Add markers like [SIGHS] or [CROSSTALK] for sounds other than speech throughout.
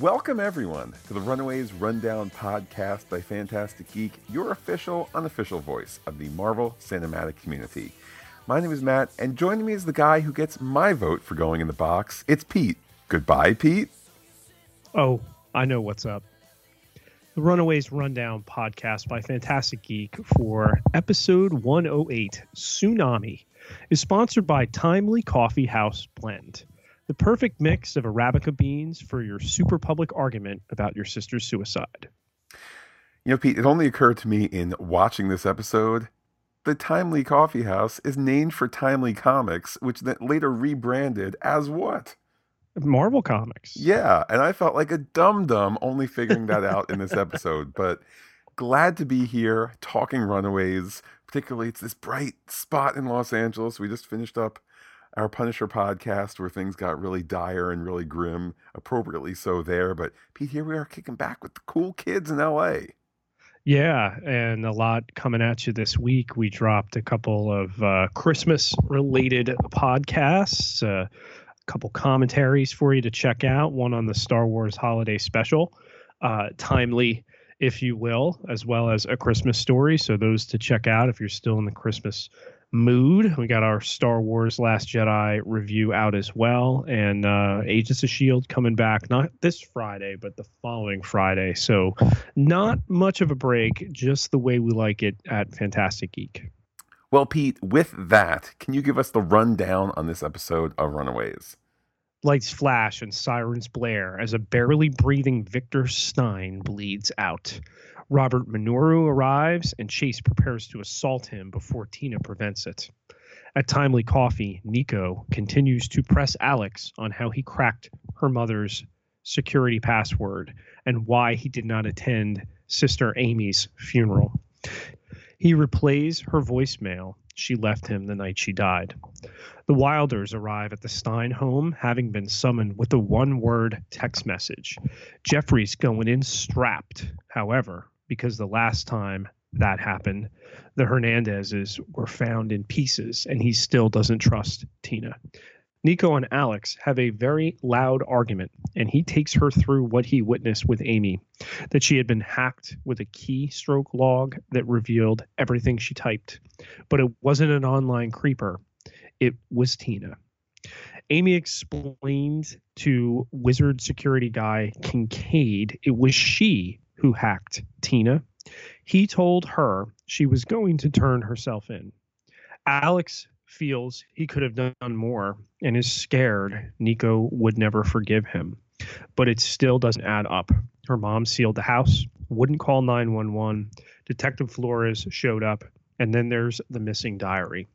Welcome, everyone, to the Runaways Rundown podcast by Fantastic Geek, your official, unofficial voice of the Marvel cinematic community. My name is Matt, and joining me is the guy who gets my vote for going in the box. It's Pete. Goodbye, Pete. Oh, I know what's up. The Runaways Rundown podcast by Fantastic Geek for episode 108, Tsunami, is sponsored by Timely Coffee House Blend the perfect mix of Arabica beans for your super public argument about your sister's suicide. You know, Pete, it only occurred to me in watching this episode the Timely Coffee House is named for Timely Comics, which then later rebranded as what? Marvel Comics. Yeah, and I felt like a dum dum only figuring that out in this episode. But glad to be here talking Runaways. Particularly, it's this bright spot in Los Angeles. We just finished up our Punisher podcast where things got really dire and really grim, appropriately so there. But Pete, here we are kicking back with the cool kids in LA. Yeah, and a lot coming at you this week. We dropped a couple of uh, Christmas related podcasts, uh, a couple commentaries for you to check out, one on the Star Wars holiday special, uh, timely, if you will, as well as a Christmas story. So, those to check out if you're still in the Christmas mood. We got our Star Wars Last Jedi review out as well, and uh, Agents of Shield coming back not this Friday, but the following Friday. So not much of a break, just the way we like it at Fantastic Geek. Well, Pete, with that, can you give us the rundown on this episode of Runaways? Lights flash and sirens blare as a barely breathing Victor Stein bleeds out. Robert Minoru arrives, and Chase prepares to assault him before Tina prevents it. At Timely Coffee, Nico continues to press Alex on how he cracked her mother's security password and why he did not attend Sister Amy's funeral. He replays her voicemail she left him the night she died. The Wilders arrive at the Stein home, having been summoned with a one word text message. Jeffrey's going in strapped, however, because the last time that happened, the Hernandezes were found in pieces, and he still doesn't trust Tina. Nico and Alex have a very loud argument, and he takes her through what he witnessed with Amy that she had been hacked with a keystroke log that revealed everything she typed. But it wasn't an online creeper, it was Tina. Amy explained to wizard security guy Kincaid it was she who hacked Tina. He told her she was going to turn herself in. Alex feels he could have done more and is scared Nico would never forgive him. But it still doesn't add up. Her mom sealed the house, wouldn't call 911. Detective Flores showed up, and then there's the missing diary.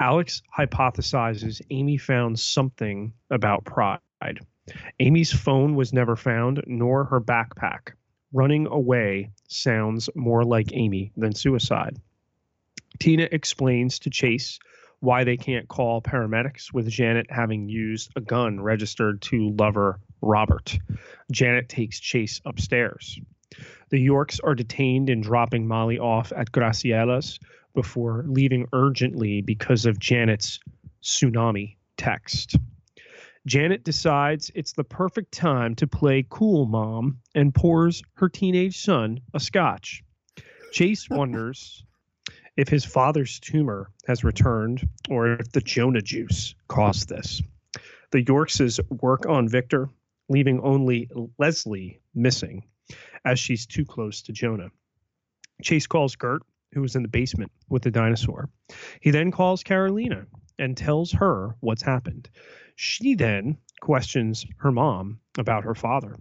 Alex hypothesizes Amy found something about pride. Amy's phone was never found, nor her backpack running away sounds more like Amy than suicide. Tina explains to Chase why they can't call paramedics with Janet having used a gun registered to lover Robert. Janet takes Chase upstairs. The Yorkes are detained and dropping Molly off at Graciela's before leaving urgently because of Janet's tsunami text. Janet decides it's the perfect time to play cool mom and pours her teenage son a scotch. Chase [LAUGHS] wonders if his father's tumor has returned or if the Jonah juice caused this. The Yorkses work on Victor, leaving only Leslie missing as she's too close to Jonah. Chase calls Gert, who is in the basement with the dinosaur. He then calls Karolina and tells her what's happened. She then questions her mom about her father.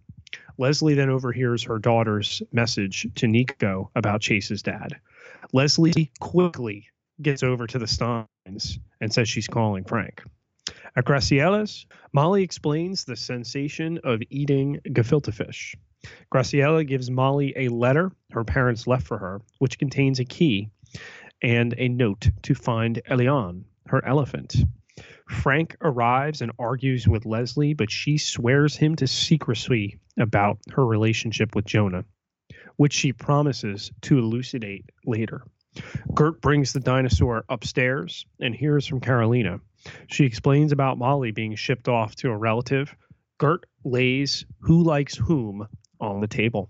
Leslie then overhears her daughter's message to Nico about Chase's dad. Leslie quickly gets over to the Steins and says she's calling Frank. At Graciela's, Molly explains the sensation of eating gefilte fish. Graciela gives Molly a letter her parents left for her, which contains a key and a note to find Elian, her elephant. Frank arrives and argues with Leslie, but she swears him to secrecy about her relationship with Jonah, which she promises to elucidate later. Gert brings the dinosaur upstairs and hears from Karolina. She explains about Molly being shipped off to a relative Gert lays who likes whom on the table.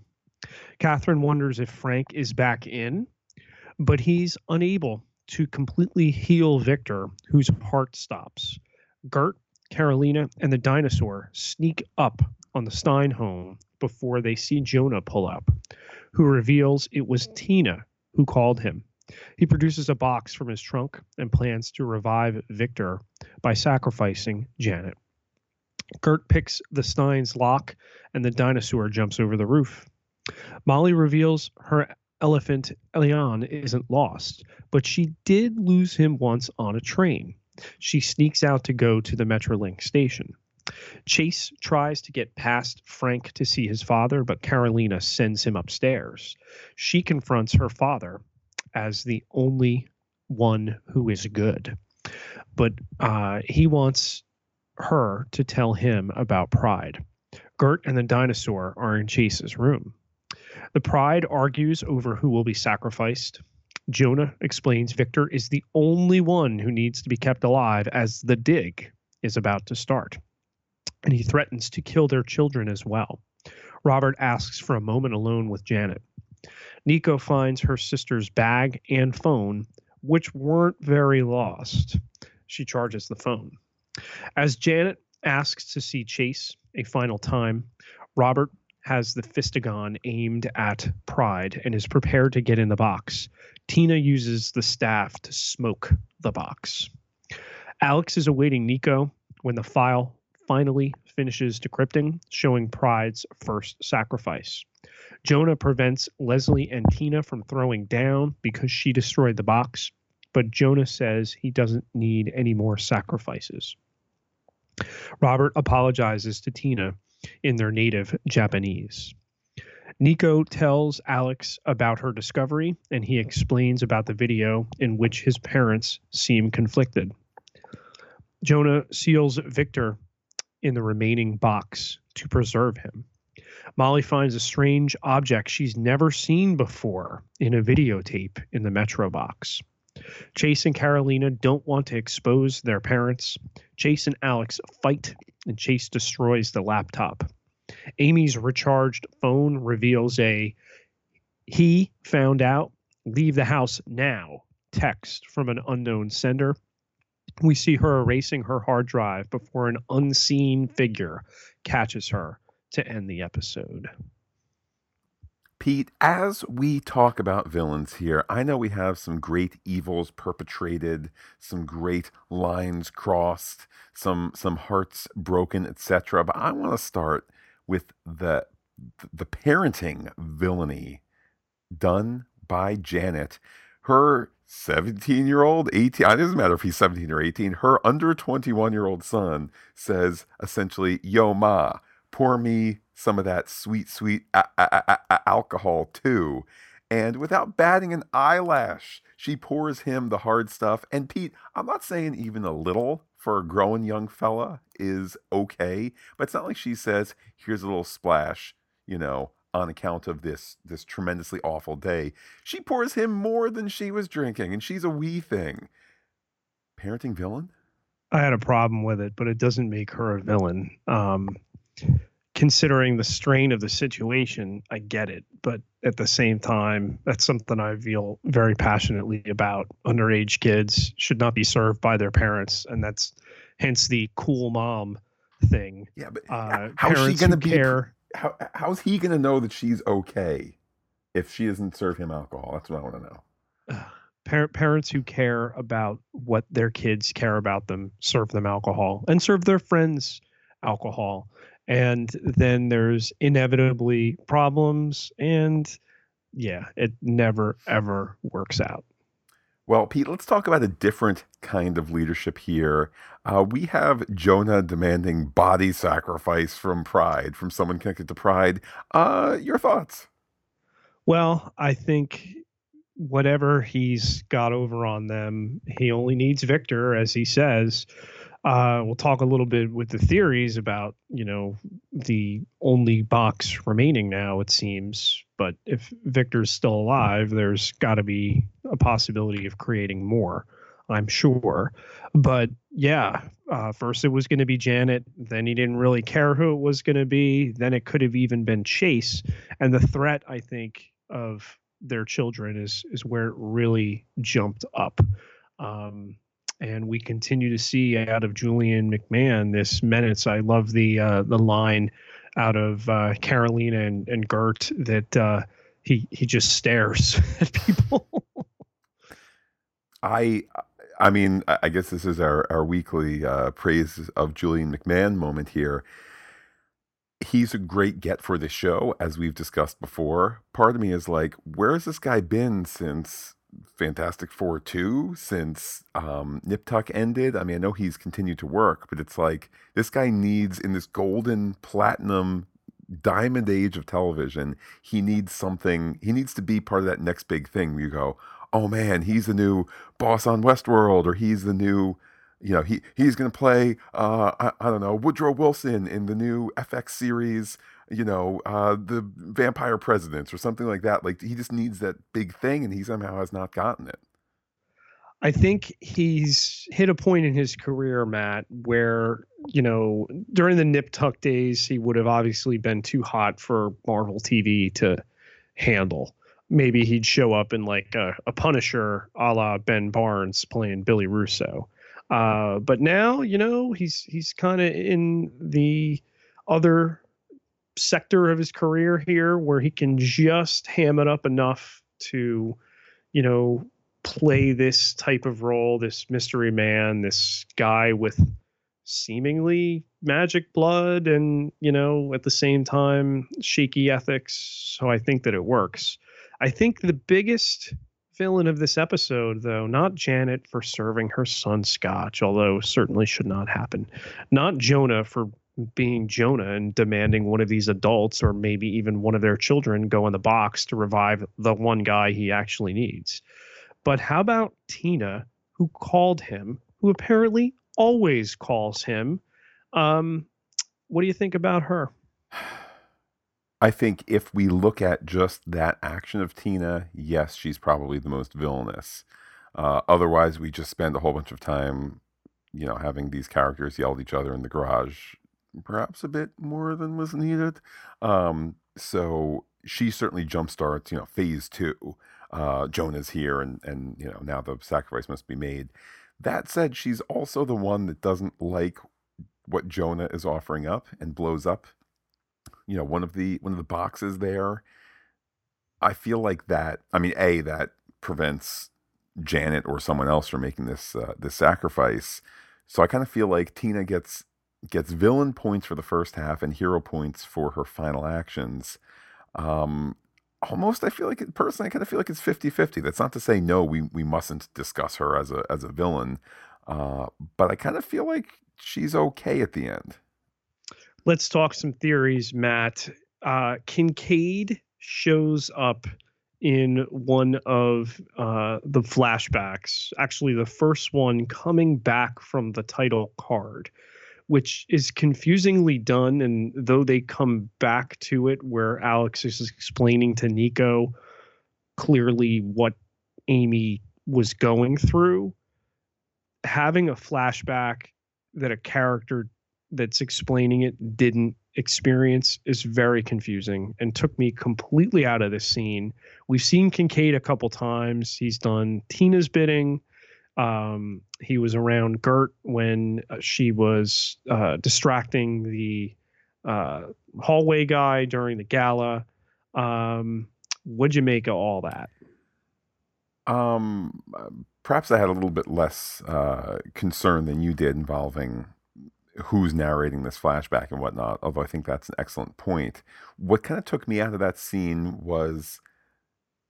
Catherine wonders if Frank is back in, but he's unable to completely heal Victor, whose heart stops. Gert, Karolina, and the dinosaur sneak up on the Stein home before they see Jonah pull up, who reveals it was Tina who called him. He produces a box from his trunk and plans to revive Victor by sacrificing Janet. Gert picks the Stein's lock and the dinosaur jumps over the roof. Molly reveals her elephant Elian isn't lost, but she did lose him once on a train. She sneaks out to go to the Metrolink station. Chase tries to get past Frank to see his father, but Karolina sends him upstairs. She confronts her father as the only one who is good, but uh, he wants her to tell him about Pride. Gert and the dinosaur are in Chase's room. The Pride argues over who will be sacrificed. Jonah explains Victor is the only one who needs to be kept alive as the dig is about to start and he threatens to kill their children as well. Robert asks for a moment alone with Janet. Nico finds her sister's bag and phone, which weren't very lost. She charges the phone. As Janet asks to see Chase a final time, Robert has the fistigon aimed at Pride and is prepared to get in the box. Tina uses the staff to smoke the box. Alex is awaiting Nico when the file finally finishes decrypting, showing Pride's first sacrifice. Jonah prevents Leslie and Tina from throwing down because she destroyed the box, but Jonah says he doesn't need any more sacrifices. Robert apologizes to Tina in their native Japanese. Nico tells Alex about her discovery and he explains about the video in which his parents seem conflicted. Jonah seals Victor in the remaining box to preserve him. Molly finds a strange object she's never seen before in a videotape in the Metro box. Chase and Carolina don't want to expose their parents. Chase and Alex fight, and Chase destroys the laptop. Amy's recharged phone reveals a he found out, leave the house now text from an unknown sender we see her erasing her hard drive before an unseen figure catches her to end the episode. Pete, as we talk about villains here, I know we have some great evils perpetrated, some great lines crossed, some some hearts broken, etc. But I want to start with the the parenting villainy done by Janet. Her 17 year old, 18, it doesn't matter if he's 17 or 18, her under 21 year old son says essentially, Yo, ma, pour me some of that sweet, sweet a- a- a- alcohol too. And without batting an eyelash, she pours him the hard stuff. And Pete, I'm not saying even a little for a growing young fella is okay, but it's not like she says, Here's a little splash, you know, on account of this this tremendously awful day. She pours him more than she was drinking, and she's a wee thing. Parenting villain? I had a problem with it, but it doesn't make her a villain. Um, considering the strain of the situation, I get it. But at the same time, that's something I feel very passionately about. Underage kids should not be served by their parents, and that's hence the cool mom thing. Yeah, but uh, how's she going to be? Care, how how's he going to know that she's okay if she doesn't serve him alcohol? That's what I want to know. [SIGHS] parents who care about what their kids care about them serve them alcohol and serve their friends alcohol and then there's inevitably problems and yeah it never ever works out well, Pete, let's talk about a different kind of leadership here. Uh, we have Jonah demanding body sacrifice from Pride, from someone connected to Pride. Uh, your thoughts? Well, I think whatever he's got over on them, he only needs Victor, as he says. Uh, we'll talk a little bit with the theories about, you know, the only box remaining now, it seems. But if Victor's still alive, there's got to be a possibility of creating more. I'm sure. But yeah, uh, first it was going to be Janet. Then he didn't really care who it was going to be. Then it could have even been Chase. And the threat, I think, of their children is is where it really jumped up. Um, and we continue to see out of Julian McMahon this menace. I love the uh, the line out of uh, Karolina and, and Gert that uh, he he just stares [LAUGHS] at people. I I mean, I guess this is our our weekly uh, praise of Julian McMahon moment here. He's a great get for the show, as we've discussed before. Part of me is like, where has this guy been since Fantastic Four 2 since um, Nip Tuck ended. I mean, I know he's continued to work, but it's like this guy needs, in this golden, platinum, diamond age of television, he needs something, he needs to be part of that next big thing you go, oh man, he's the new boss on Westworld, or he's the new, you know, he he's going to play, uh, I, I don't know, Woodrow Wilson in the new FX series you know, uh, the vampire presidents or something like that. Like he just needs that big thing, and he somehow has not gotten it. I think he's hit a point in his career, Matt, where, you know, during the Nip Tuck days, he would have obviously been too hot for Marvel TV to handle. Maybe he'd show up in like a, a Punisher a la Ben Barnes playing Billy Russo. Uh, but now, you know, he's he's kind of in the other sector of his career here where he can just ham it up enough to, you know, play this type of role, this mystery man, this guy with seemingly magic blood and, you know, at the same time, shaky ethics. So I think that it works. I think the biggest villain of this episode, though, not Janet for serving her son Scotch, although certainly should not happen, not Jonah for being Jonah and demanding one of these adults or maybe even one of their children go in the box to revive the one guy he actually needs. But how about Tina, who called him, who apparently always calls him? Um, what do you think about her? [SIGHS] I think if we look at just that action of Tina, yes, she's probably the most villainous. Uh, otherwise, we just spend a whole bunch of time, you know, having these characters yell at each other in the garage perhaps a bit more than was needed. Um, so she certainly jumpstarts, you know, phase two. Uh, Jonah's here, and and you know now the sacrifice must be made. That said, she's also the one that doesn't like what Jonah is offering up and blows up. You know, one of the one of the boxes there. I feel like that. I mean, a that prevents Janet or someone else from making this uh, this sacrifice. So I kind of feel like Tina gets gets villain points for the first half and hero points for her final actions. Um, almost, I feel like personally, I kind of feel like it's 50 50. That's not to say, no, we, we mustn't discuss her as a, as a villain. Uh, but I kind of feel like she's okay at the end. Let's talk some theories, Matt. Uh, Kincaid shows up in one of uh, the flashbacks, actually, the first one coming back from the title card which is confusingly done. And though they come back to it, where Alex is explaining to Nico clearly what Amy was going through, having a flashback that a character that's explaining it didn't experience is very confusing and took me completely out of the scene. We've seen Kincaid a couple times. He's done Tina's bidding. Um, he was around Gert when uh, she was uh, distracting the uh, hallway guy during the gala. Um, what'd you make of all that? Um, perhaps I had a little bit less uh, concern than you did involving who's narrating this flashback and whatnot. Although I think that's an excellent point. What kind of took me out of that scene was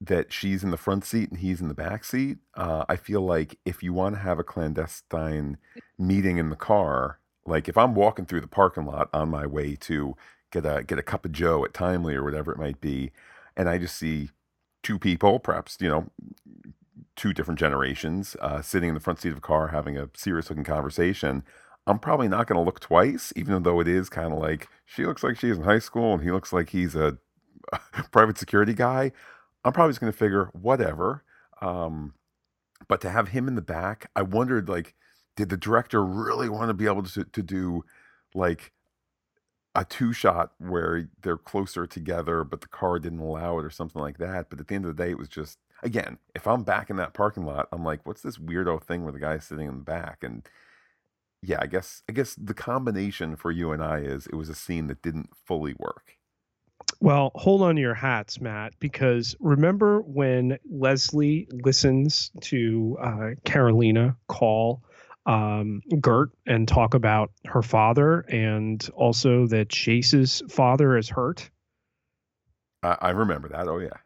that she's in the front seat and he's in the back seat. Uh, I feel like if you want to have a clandestine meeting in the car, like if I'm walking through the parking lot on my way to get a get a cup of Joe at Timely or whatever it might be, and I just see two people, perhaps you know, two different generations, uh, sitting in the front seat of a car having a serious looking conversation. I'm probably not going to look twice, even though it is kind of like she looks like she's in high school and he looks like he's a [LAUGHS] private security guy. I'm probably just going to figure whatever. Um, but to have him in the back, I wondered like, did the director really want to be able to to do like a two shot where they're closer together, but the car didn't allow it or something like that. But at the end of the day, it was just again, if I'm back in that parking lot, I'm like, what's this weirdo thing where the guy's sitting in the back? And yeah, I guess I guess the combination for you and I is it was a scene that didn't fully work. Well, hold on to your hats, Matt, because remember when Leslie listens to uh, Karolina call um, Gert and talk about her father and also that Chase's father is hurt? I, I remember that. Oh, yeah.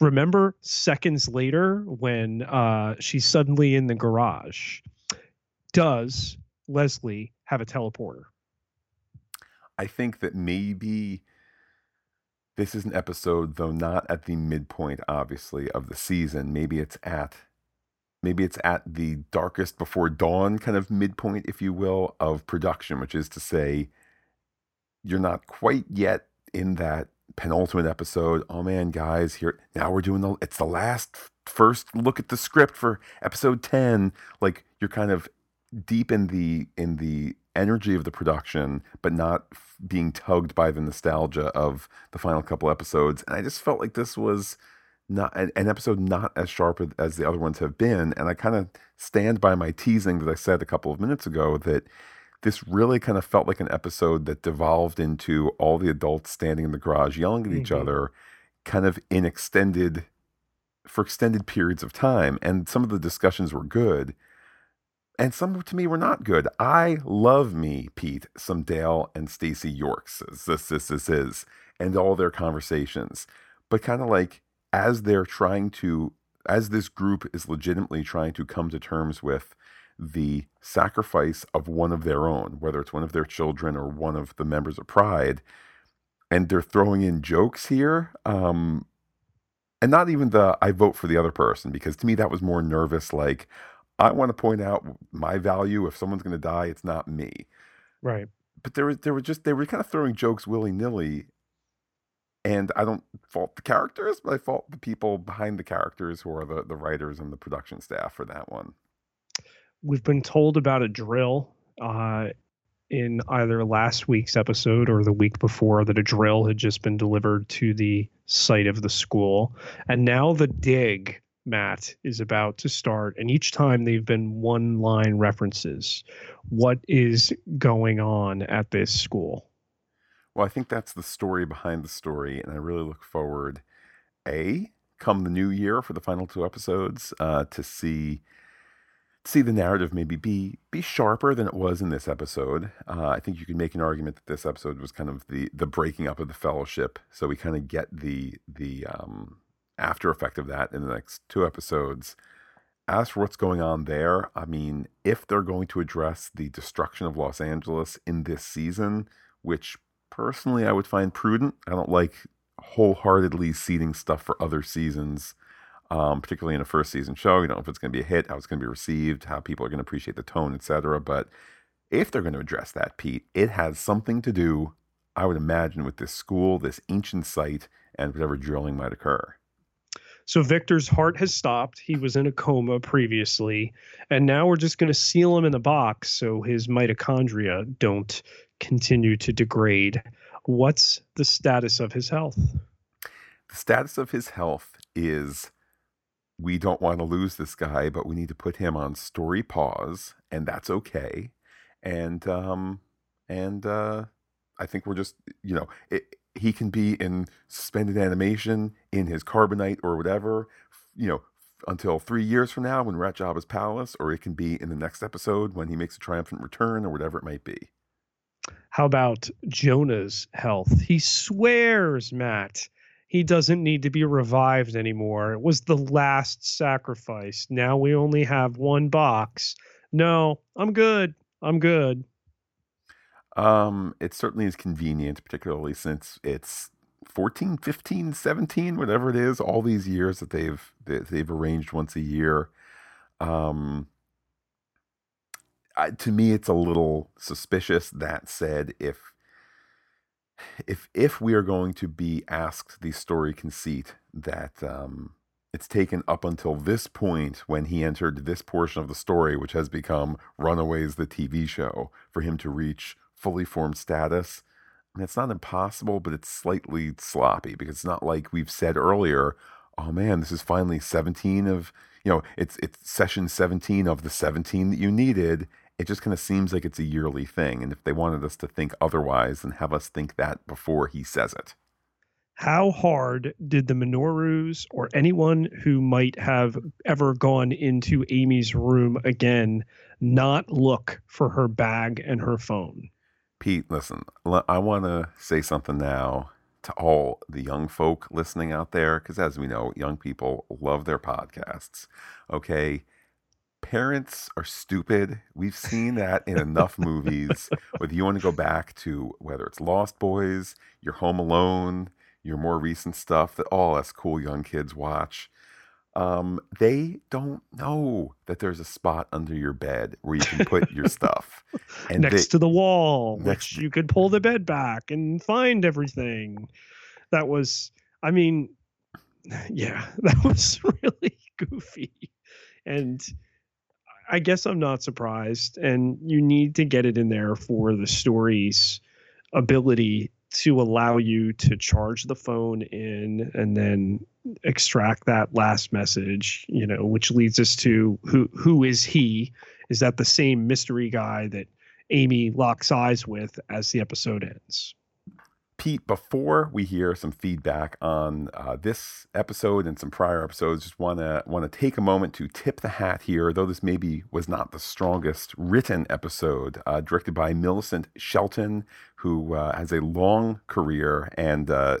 Remember seconds later when uh, she's suddenly in the garage? Does Leslie have a teleporter? I think that maybe this is an episode, though not at the midpoint, obviously, of the season. Maybe it's at maybe it's at the darkest before dawn kind of midpoint, if you will, of production, which is to say, you're not quite yet in that penultimate episode. Oh man, guys, here now we're doing the it's the last first look at the script for episode 10. Like you're kind of deep in the in the energy of the production, but not being tugged by the nostalgia of the final couple episodes. And I just felt like this was not an, an episode not as sharp as the other ones have been. And I kind of stand by my teasing that I said a couple of minutes ago that this really kind of felt like an episode that devolved into all the adults standing in the garage yelling at mm-hmm. each other, kind of in extended for extended periods of time. And some of the discussions were good. And some to me were not good. I love me, Pete, some Dale and Stacey Yorkes, this, this, this is, and all their conversations. But kind of like as they're trying to, as this group is legitimately trying to come to terms with the sacrifice of one of their own, whether it's one of their children or one of the members of Pride, and they're throwing in jokes here. Um, and not even the I vote for the other person, because to me that was more nervous, like, I want to point out my value. If someone's going to die, it's not me. Right. But there was there were just they were kind of throwing jokes willy nilly, and I don't fault the characters, but I fault the people behind the characters who are the, the writers and the production staff for that one. We've been told about a drill uh, in either last week's episode or the week before that a drill had just been delivered to the site of the school. And now the dig, Matt, is about to start. And each time they've been one line references. What is going on at this school? Well, I think that's the story behind the story, and I really look forward, a come the new year for the final two episodes, uh, to see see the narrative maybe be be sharper than it was in this episode. Uh, I think you can make an argument that this episode was kind of the the breaking up of the fellowship, so we kind of get the the um, after effect of that in the next two episodes. As for what's going on there, I mean, if they're going to address the destruction of Los Angeles in this season, which personally I would find prudent. I don't like wholeheartedly seeding stuff for other seasons, um, particularly in a first season show. You don't know if it's going to be a hit, how it's going to be received, how people are going to appreciate the tone, etc. But if they're going to address that, Pete, it has something to do, I would imagine, with this school, this ancient site, and whatever drilling might occur. So Victor's heart has stopped. He was in a coma previously, and now we're just going to seal him in the box so his mitochondria don't continue to degrade. What's the status of his health? The status of his health is we don't want to lose this guy, but we need to put him on story pause, and that's okay. And um, and uh, I think we're just you know it, he can be in suspended animation in his carbonite or whatever, you know, until three years from now when we're palace, or it can be in the next episode when he makes a triumphant return or whatever it might be. How about Jonah's health? He swears, Matt, he doesn't need to be revived anymore. It was the last sacrifice. Now we only have one box. No, I'm good. I'm good. Um, it certainly is convenient, particularly since it's 14, 15, 17, whatever it is, all these years that they've that they've arranged once a year. Um, I, to me, it's a little suspicious. That said, if if if we are going to be asked the story conceit that um, it's taken up until this point when he entered this portion of the story, which has become Runaways, the TV show, for him to reach fully formed status. It's not impossible, but it's slightly sloppy because it's not like we've said earlier. Oh man, this is finally 17 of you know, it's it's session 17 of the 17 that you needed. It just kind of seems like it's a yearly thing. And if they wanted us to think otherwise, then have us think that before he says it. How hard did the Minorus or anyone who might have ever gone into Amy's room again not look for her bag and her phone? Pete, listen, I want to say something now to all the young folk listening out there, because as we know, young people love their podcasts. Okay. Parents are stupid. We've seen that in enough movies. Whether you want to go back to whether it's Lost Boys, You're Home Alone, your more recent stuff that oh, all us cool young kids watch, um, they don't know that there's a spot under your bed where you can put your stuff. [LAUGHS] And next they, to the wall, which you could pull the bed back and find everything. That was, I mean, [LAUGHS] yeah, [LAUGHS] that was really goofy. And I guess I'm not surprised. And you need to get it in there for the story's ability to allow you to charge the phone in and then extract that last message you know which leads us to who who is he? Is that the same mystery guy that amy locks eyes with as the episode ends Pete, before we hear some feedback on uh, this episode and some prior episodes, just want to want to take a moment to tip the hat here. Though this maybe was not the strongest written episode, uh, directed by Millicent Shelton, who uh, has a long career and uh,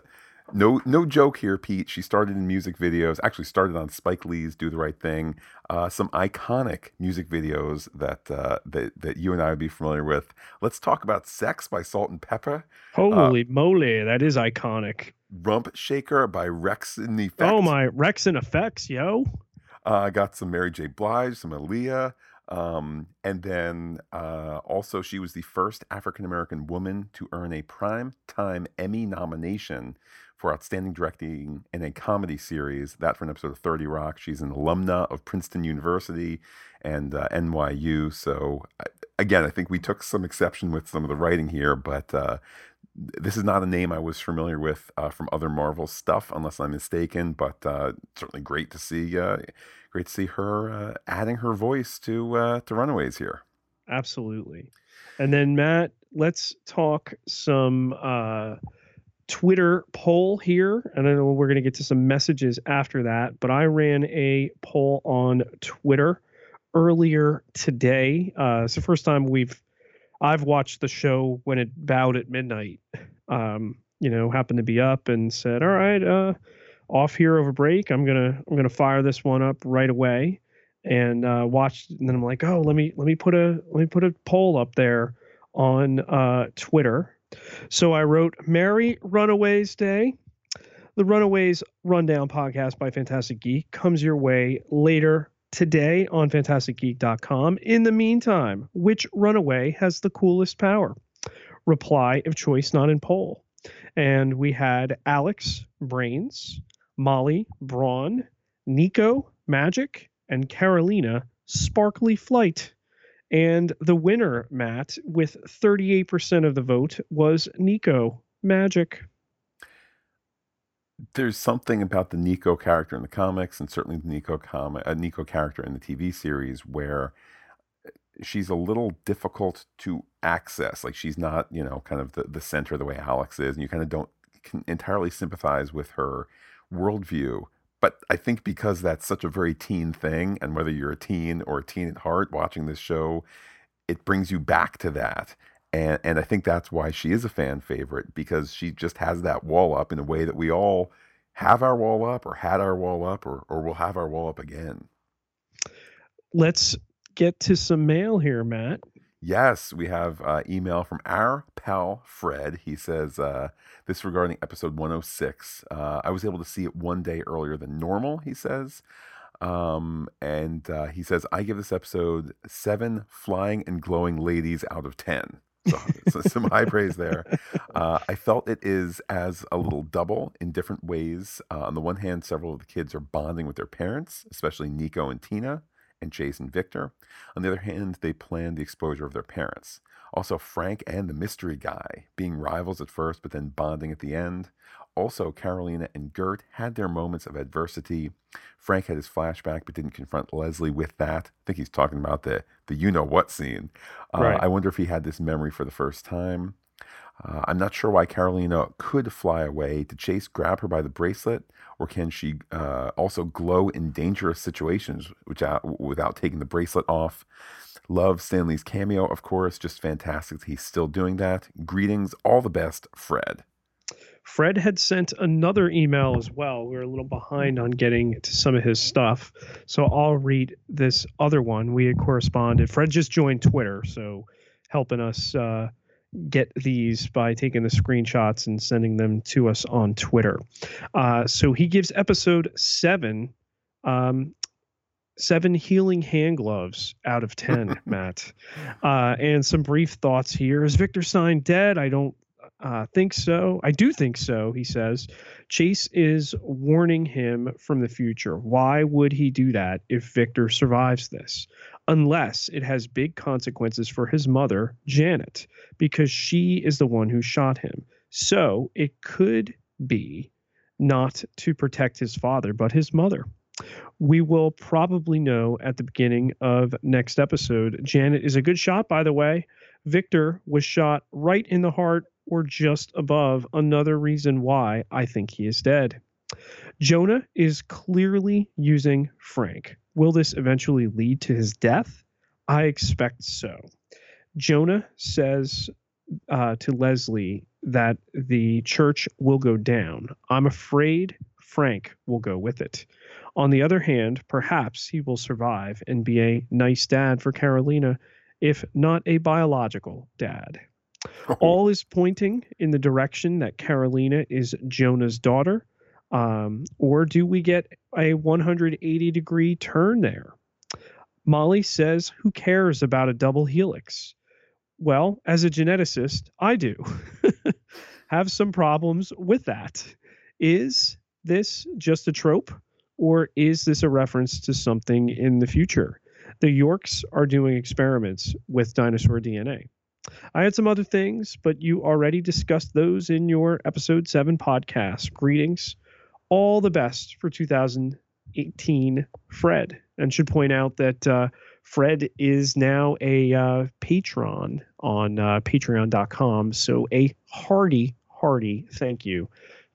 no, no joke here, Pete. She started in music videos. Actually, started on Spike Lee's "Do the Right Thing." Uh, some iconic music videos that uh, that that you and I would be familiar with. Let's talk about "Sex" by Salt-N-Pepa. Holy uh, moly, that is iconic. "Rump Shaker" by Wreckx-n-Effect. Oh my, Wreckx-n-Effects, yo. Uh, I got some Mary J. Blige, some Aaliyah. Um, and then uh, also, she was the first African American woman to earn a Prime Time Emmy nomination for Outstanding Directing in a Comedy Series. That for an episode of 30 Rock. She's an alumna of Princeton University and uh, NYU. So, again, I think we took some exception with some of the writing here, but uh, this is not a name I was familiar with uh, from other Marvel stuff, unless I'm mistaken. But uh, certainly great to see, uh, great to see her uh, adding her voice to to Runaways here. Absolutely. And then Matt, let's talk some Twitter poll here, and I know we're going to get to some messages after that, but I ran a poll on Twitter earlier today. Uh, it's the first time we've I've watched the show when it bowed at midnight. Um, you know, happened to be up and said, "All right, uh, off here over break. I'm gonna I'm gonna fire this one up right away." And uh, watched, and then I'm like, "Oh, let me let me put a let me put a poll up there on uh, Twitter." So I wrote Merry Runaways Day. The Runaways Rundown podcast by Fantastic Geek comes your way later today on fantasticgeek.com. In the meantime, which runaway has the coolest power? Reply of choice not in poll. And we had Alex Brains, Molly Braun, Nico Magic, and Karolina Sparkly Flight. And the winner, Matt, with 38% of the vote, was Nico Magic. There's something about the Nico character in the comics, and certainly the Nico com- uh, Nico character in the TV series, where uh, she's a little difficult to access. Like she's not, you know, kind of the, the center the way Alex is, and you kind of don't entirely sympathize with her worldview. But I think because that's such a very teen thing, and whether you're a teen or a teen at heart watching this show, it brings you back to that. And, and I think that's why she is a fan favorite because she just has that wall up in a way that we all have our wall up or had our wall up or, or will have our wall up again. Let's get to some mail here, Matt. Yes, we have uh, email from our pal Fred. He says uh, this regarding episode 106. Uh, I was able to see it one day earlier than normal. He says, um, and uh, he says I give this episode seven flying and glowing ladies out of ten. So, so some high [LAUGHS] praise there. Uh, I felt it is as a little double in different ways. Uh, on the one hand, several of the kids are bonding with their parents, especially Nico and Tina, and and Victor. On the other hand, they planned the exposure of their parents. Also, Frank and the mystery guy being rivals at first, but then bonding at the end. Also, Karolina and Gert had their moments of adversity. Frank had his flashback, but didn't confront Leslie with that. I think he's talking about the the you know what scene. Uh, right. I wonder if he had this memory for the first time. Uh, I'm not sure why Karolina could fly away. Did Chase grab her by the bracelet, or can she uh, also glow in dangerous situations without, without taking the bracelet off? Love Stan Lee's cameo, of course, just fantastic. He's still doing that. Greetings, all the best, Fred. Fred had sent another email as well. We are a little behind on getting to some of his stuff. So I'll read this other one. We had corresponded. Fred just joined Twitter, so helping us uh, get these by taking the screenshots and sending them to us on Twitter. Uh, so he gives episode seven. Um, seven healing hand gloves out of 10 [LAUGHS] matt uh, and some brief thoughts here is victor stein dead i don't uh, think so. I do think so, he says. Chase is warning him from the future. Why would he do that if Victor survives this? Unless it has big consequences for his mother, Janet, because she is the one who shot him. So it could be not to protect his father, but his mother. We will probably know at the beginning of next episode. Janet is a good shot, by the way. Victor was shot right in the heart or just above, another reason why I think he is dead. Jonah is clearly using Frank. Will this eventually lead to his death? I expect so. Jonah says uh, to Leslie that the church will go down. I'm afraid Frank will go with it. On the other hand, perhaps he will survive and be a nice dad for Karolina, if not a biological dad. [LAUGHS] All is pointing in the direction that Karolina is Jonah's daughter. Um, or do we get a 180 degree turn there? Molly says, Who cares about a double helix? Well, as a geneticist, I do. [LAUGHS] Have some problems with that. Is this just a trope, or is this a reference to something in the future? The Yorkes are doing experiments with dinosaur DNA. I had some other things, but you already discussed those in your episode seven podcast. Greetings. All the best for 2018, Fred. And should point out that uh, Fred is now a uh, patron on uh, patreon.com. So a hearty, hearty thank you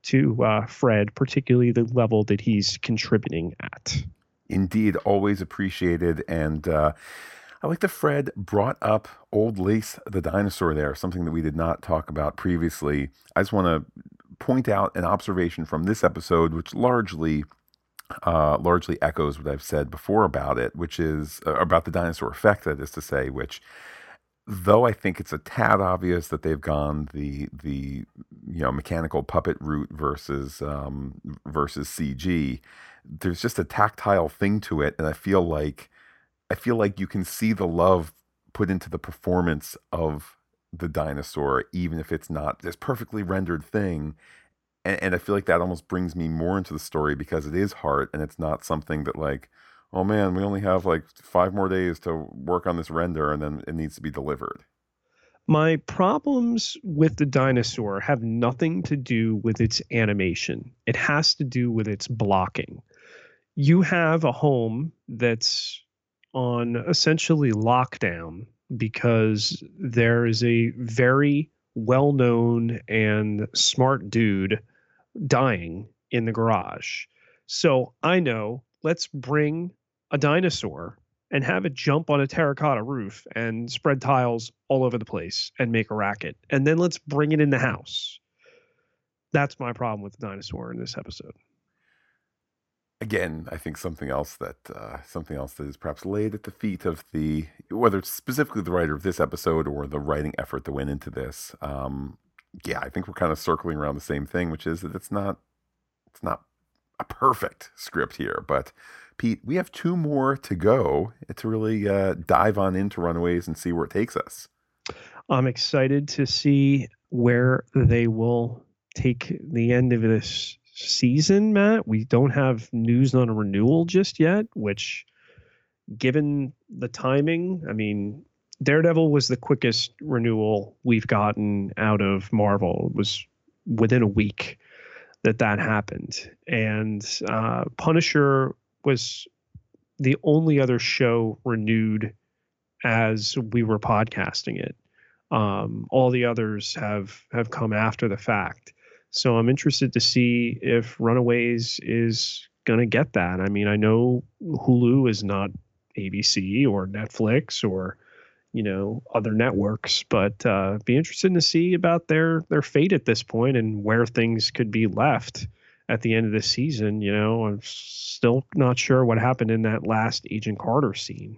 to uh, Fred, particularly the level that he's contributing at. Indeed, always appreciated. And, uh, I like that Fred brought up Old Lace the dinosaur there, something that we did not talk about previously. I just want to point out an observation from this episode, which largely uh, largely echoes what I've said before about it, which is uh, about the dinosaur effect, that is to say, which though I think it's a tad obvious that they've gone the the you know mechanical puppet route versus um, versus CG, there's just a tactile thing to it, and I feel like I feel like you can see the love put into the performance of the dinosaur, even if it's not this perfectly rendered thing. And, and, I feel like that almost brings me more into the story because it is heart and it's not something that like, oh man, we only have like five more days to work on this render and then it needs to be delivered. My problems with the dinosaur have nothing to do with its animation. It has to do with its blocking. You have a home that's on essentially lockdown because there is a very well known and smart dude dying in the garage. So I know, let's bring a dinosaur and have it jump on a terracotta roof and spread tiles all over the place and make a racket. And then let's bring it in the house. That's my problem with the dinosaur in this episode again, I think something else that uh, something else that is perhaps laid at the feet of the whether it's specifically the writer of this episode or the writing effort that went into this. Um, yeah, I think we're kind of circling around the same thing, which is that it's not it's not a perfect script here, but Pete, we have two more to go to really uh, dive on into Runaways and see where it takes us. I'm excited to see where they will take the end of this season, Matt. We don't have news on a renewal just yet, which, given the timing, I mean, Daredevil was the quickest renewal we've gotten out of Marvel. It was within a week that that happened, and uh, Punisher was the only other show renewed as we were podcasting it. Um, all the others have have come after the fact. So I'm interested to see if Runaways is going to get that. I mean, I know Hulu is not ABC or Netflix or you know other networks, but uh, be interested to see about their their fate at this point and where things could be left at the end of the season. You know, I'm still not sure what happened in that last Agent Carter scene.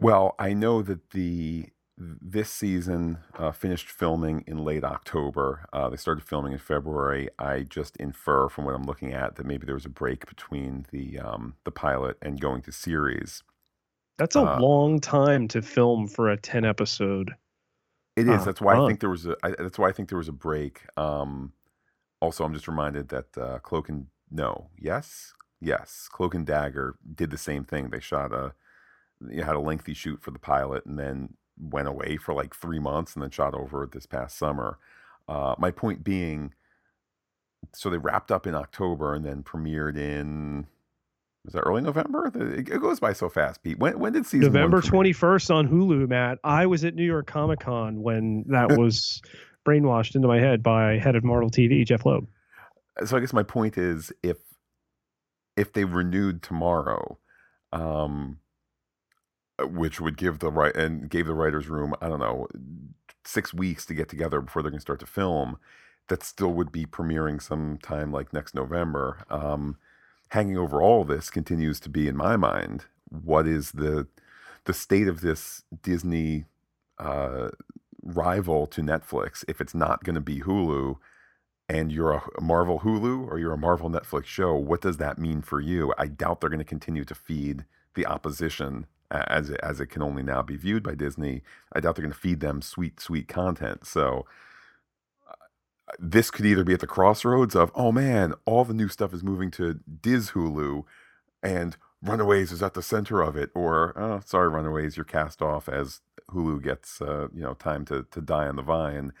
Well, I know that the this season uh, finished filming in late October. Uh, they started filming in February. I just infer from what I'm looking at that maybe there was a break between the um, the pilot and going to series. That's a uh, long time to film for a ten episode. It is. That's why I think there was a. I, that's why I think there was a break. Um, also, I'm just reminded that uh, Cloak and no, yes, yes, Cloak and Dagger did the same thing. They shot a, you had a lengthy shoot for the pilot, and then went away for like three months and then shot over this past summer. Uh, my point being, so they wrapped up in October and then premiered in was that early November? It, goes by so fast, Pete. When when did season November twenty first on Hulu, Matt? I was at New York Comic Con when that [LAUGHS] was brainwashed into my head by head of Marvel TV, Jeph Loeb. So I guess my point is, if if they renewed tomorrow, um, uh, which would give the right and gave the writers room i don't know six weeks to get together before they're going to start to film that still would be premiering sometime like next november. Um, hanging over all this continues to be in my mind what is the the state of this disney uh, rival to netflix if it's not going to be hulu? And you're a marvel hulu or you're a marvel netflix show what does that mean for you? I doubt they're going to continue to feed the opposition as it, as it can only now be viewed by Disney. I doubt they're going to feed them sweet, sweet content. So uh, this could either be at the crossroads of, oh man, all the new stuff is moving to Diz Hulu, and Runaways is at the center of it, or oh, sorry, Runaways, you're cast off as Hulu gets uh, you know time to to die on the vine.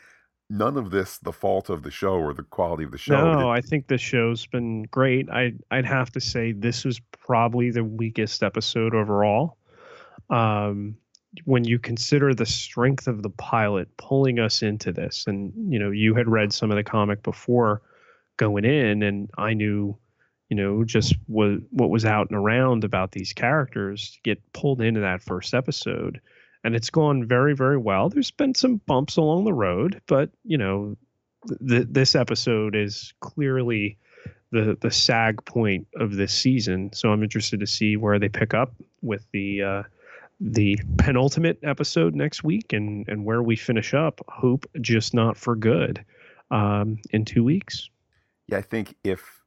None of this the fault of the show or the quality of the show. No, I think the show's been great. I I'd have to say this was probably the weakest episode overall um, when you consider the strength of the pilot pulling us into this, and you know, you had read some of the comic before going in, and I knew, you know, just what what was out and around about these characters to get pulled into that first episode, and it's gone very, very well. There's been some bumps along the road, but you know, th- this episode is clearly the the sag point of this season. So I'm interested to see where they pick up with the uh, the penultimate episode next week and and where we finish up. Hope just not for good um, in two weeks. Yeah, I think if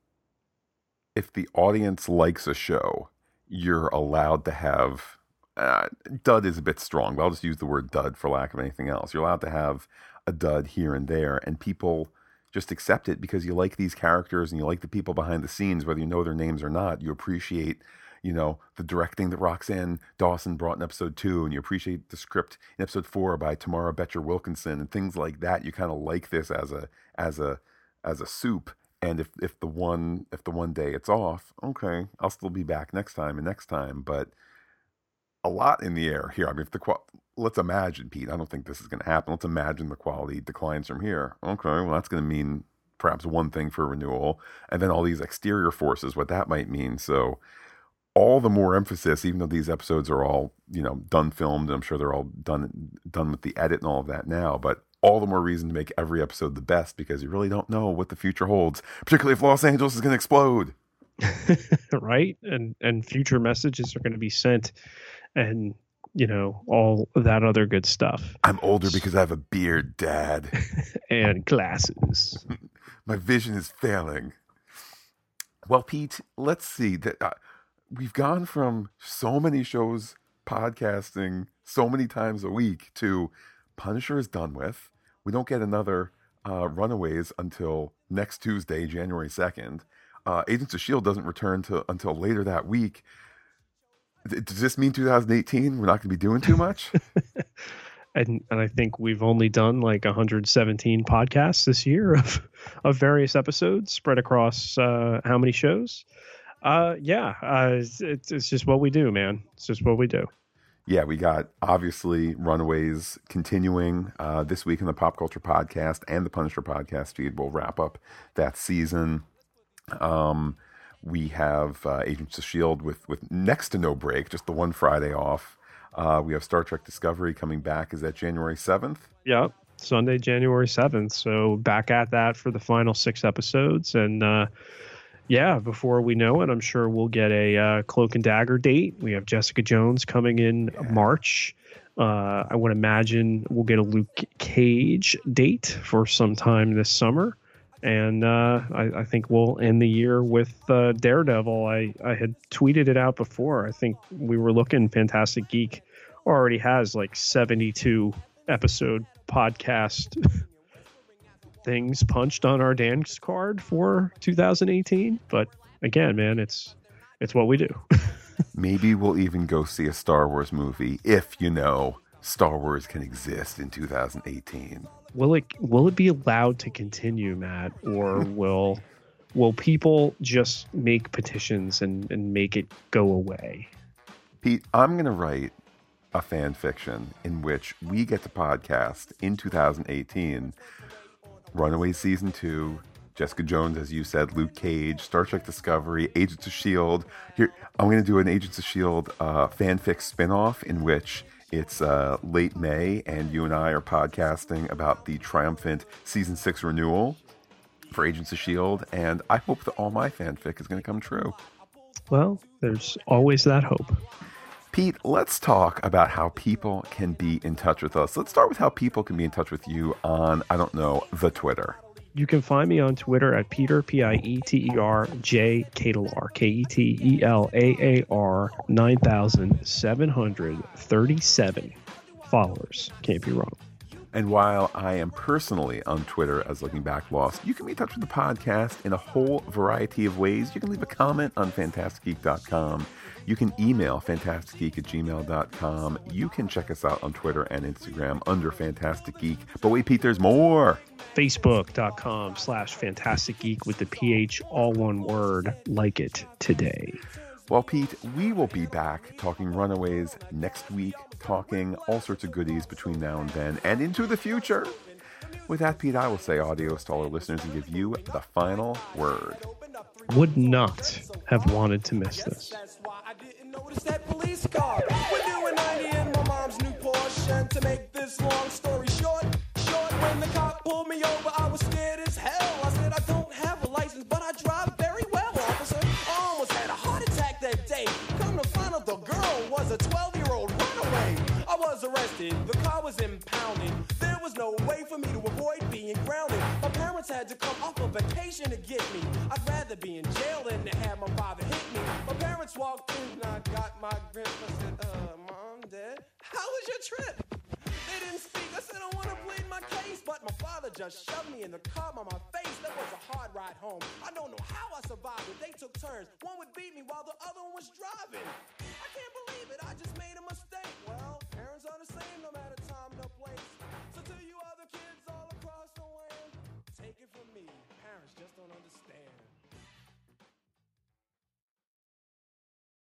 if the audience likes a show, you're allowed to have. Uh, dud is a bit strong, but I'll just use the word dud for lack of anything else. You're allowed to have a dud here and there, and people just accept it because you like these characters and you like the people behind the scenes, whether you know their names or not. You appreciate you know, the directing that Roxann Dawson brought in episode two, and you appreciate the script in episode four by Tamara Becher Wilkinson and things like that. You kind of like this as a as a as a soup. And if if the one if the one day it's off, okay, I'll still be back next time and next time. But a lot in the air here. I mean, if the let's imagine, Pete. I don't think this is going to happen. Let's imagine the quality declines from here. Okay, well that's going to mean perhaps one thing for renewal, and then all these exterior forces, what that might mean. So all the more emphasis, even though these episodes are all you know done filmed, and I'm sure they're all done done with the edit and all of that now, but all the more reason to make every episode the best because you really don't know what the future holds, particularly if Los Angeles is going to explode. [LAUGHS] right, and and future messages are going to be sent, and you know all that other good stuff. I'm older because I have a beard, Dad, [LAUGHS] and glasses. [LAUGHS] My vision is failing. Well, Pete, let's see that. Uh, we've gone from so many shows podcasting so many times a week to Punisher is done with. We don't get another uh, Runaways until next Tuesday, January 2nd. Uh, Agents of S.H.I.E.L.D. doesn't return to, until later that week. Does this mean 2018? We're not going to be doing too much? [LAUGHS] and and I think we've only done like 117 podcasts this year of of various episodes spread across uh, how many shows? Uh, yeah, uh, it's, it's just what we do, man. It's just what we do. Yeah, we got obviously Runaways continuing uh, this week in the Pop Culture Podcast and the Punisher Podcast feed. We'll wrap up that season. Um, we have uh, Agents of Shield with with next to no break, just the one Friday off. Uh, we have Star Trek Discovery coming back. Is that January seventh? Yep, Sunday, January seventh. So back at that for the final six episodes, and uh, yeah, before we know it, I'm sure we'll get a uh, Cloak and Dagger date. We have Jessica Jones coming in yeah. March. Uh, I would imagine we'll get a Luke Cage date for some time this summer and uh, I, I, think we'll end the year with uh, Daredevil. I, I had tweeted it out before. I think we were looking. Fantastic Geek already has like 72 episode podcast [LAUGHS] things punched on our dance card for 2018. But again, man, it's it's what we do. [LAUGHS] Maybe we'll even go see a Star Wars movie if you know Star Wars can exist in 2018 will it will it be allowed to continue, Matt, or [LAUGHS] will will people just make petitions and, and make it go away? Pete, I'm going to write a fan fiction in which we get to podcast in 2018 Runaway Season 2, Jessica Jones, as you said, Luke Cage, Star Trek Discovery, Agents of S.H.I.E.L.D. Here, I'm going to do an Agents of S.H.I.E.L.D. Uh, fanfic spinoff in which it's uh, late May, and you and I are podcasting about the triumphant season six renewal for Agents of S.H.I.E.L.D., and I hope that all my fanfic is going to come true. Well, there's always that hope. Pete, let's talk about how people can be in touch with us. Let's start with how people can be in touch with you on, I don't know, the Twitter. You can find me on Twitter at Peter, P I E T E R J K E T E L A A R, 9,737 followers. Can't be wrong. And while I am personally on Twitter as Looking Back Lost, you can be in touch with the podcast in a whole variety of ways. You can leave a comment on fantasticgeek.com. You can email fantasticgeek at gmail.com. You can check us out on Twitter and Instagram under Fantastic Geek. But wait, Pete, there's more. Facebook.com slash Fantastic Geek with the PH, all one word, like it today. Well, Pete, we will be back talking Runaways next week, talking all sorts of goodies between now and then and into the future. With that, Pete, I will say adios to all our listeners and give you the final word. Would not have wanted to miss this. to get me. I'd rather be in jail than to have my father hit me. My parents walked in and I got my grip. I said, uh, mom, dad, how was your trip? They didn't speak. I said, I wanna plead my case. But my father just shoved me in the car by my face. That was a hard ride home. I don't know how I survived it. They took turns. One would beat me while the other one was driving. I can't believe it. I just made a mistake. Well, parents are the same no matter.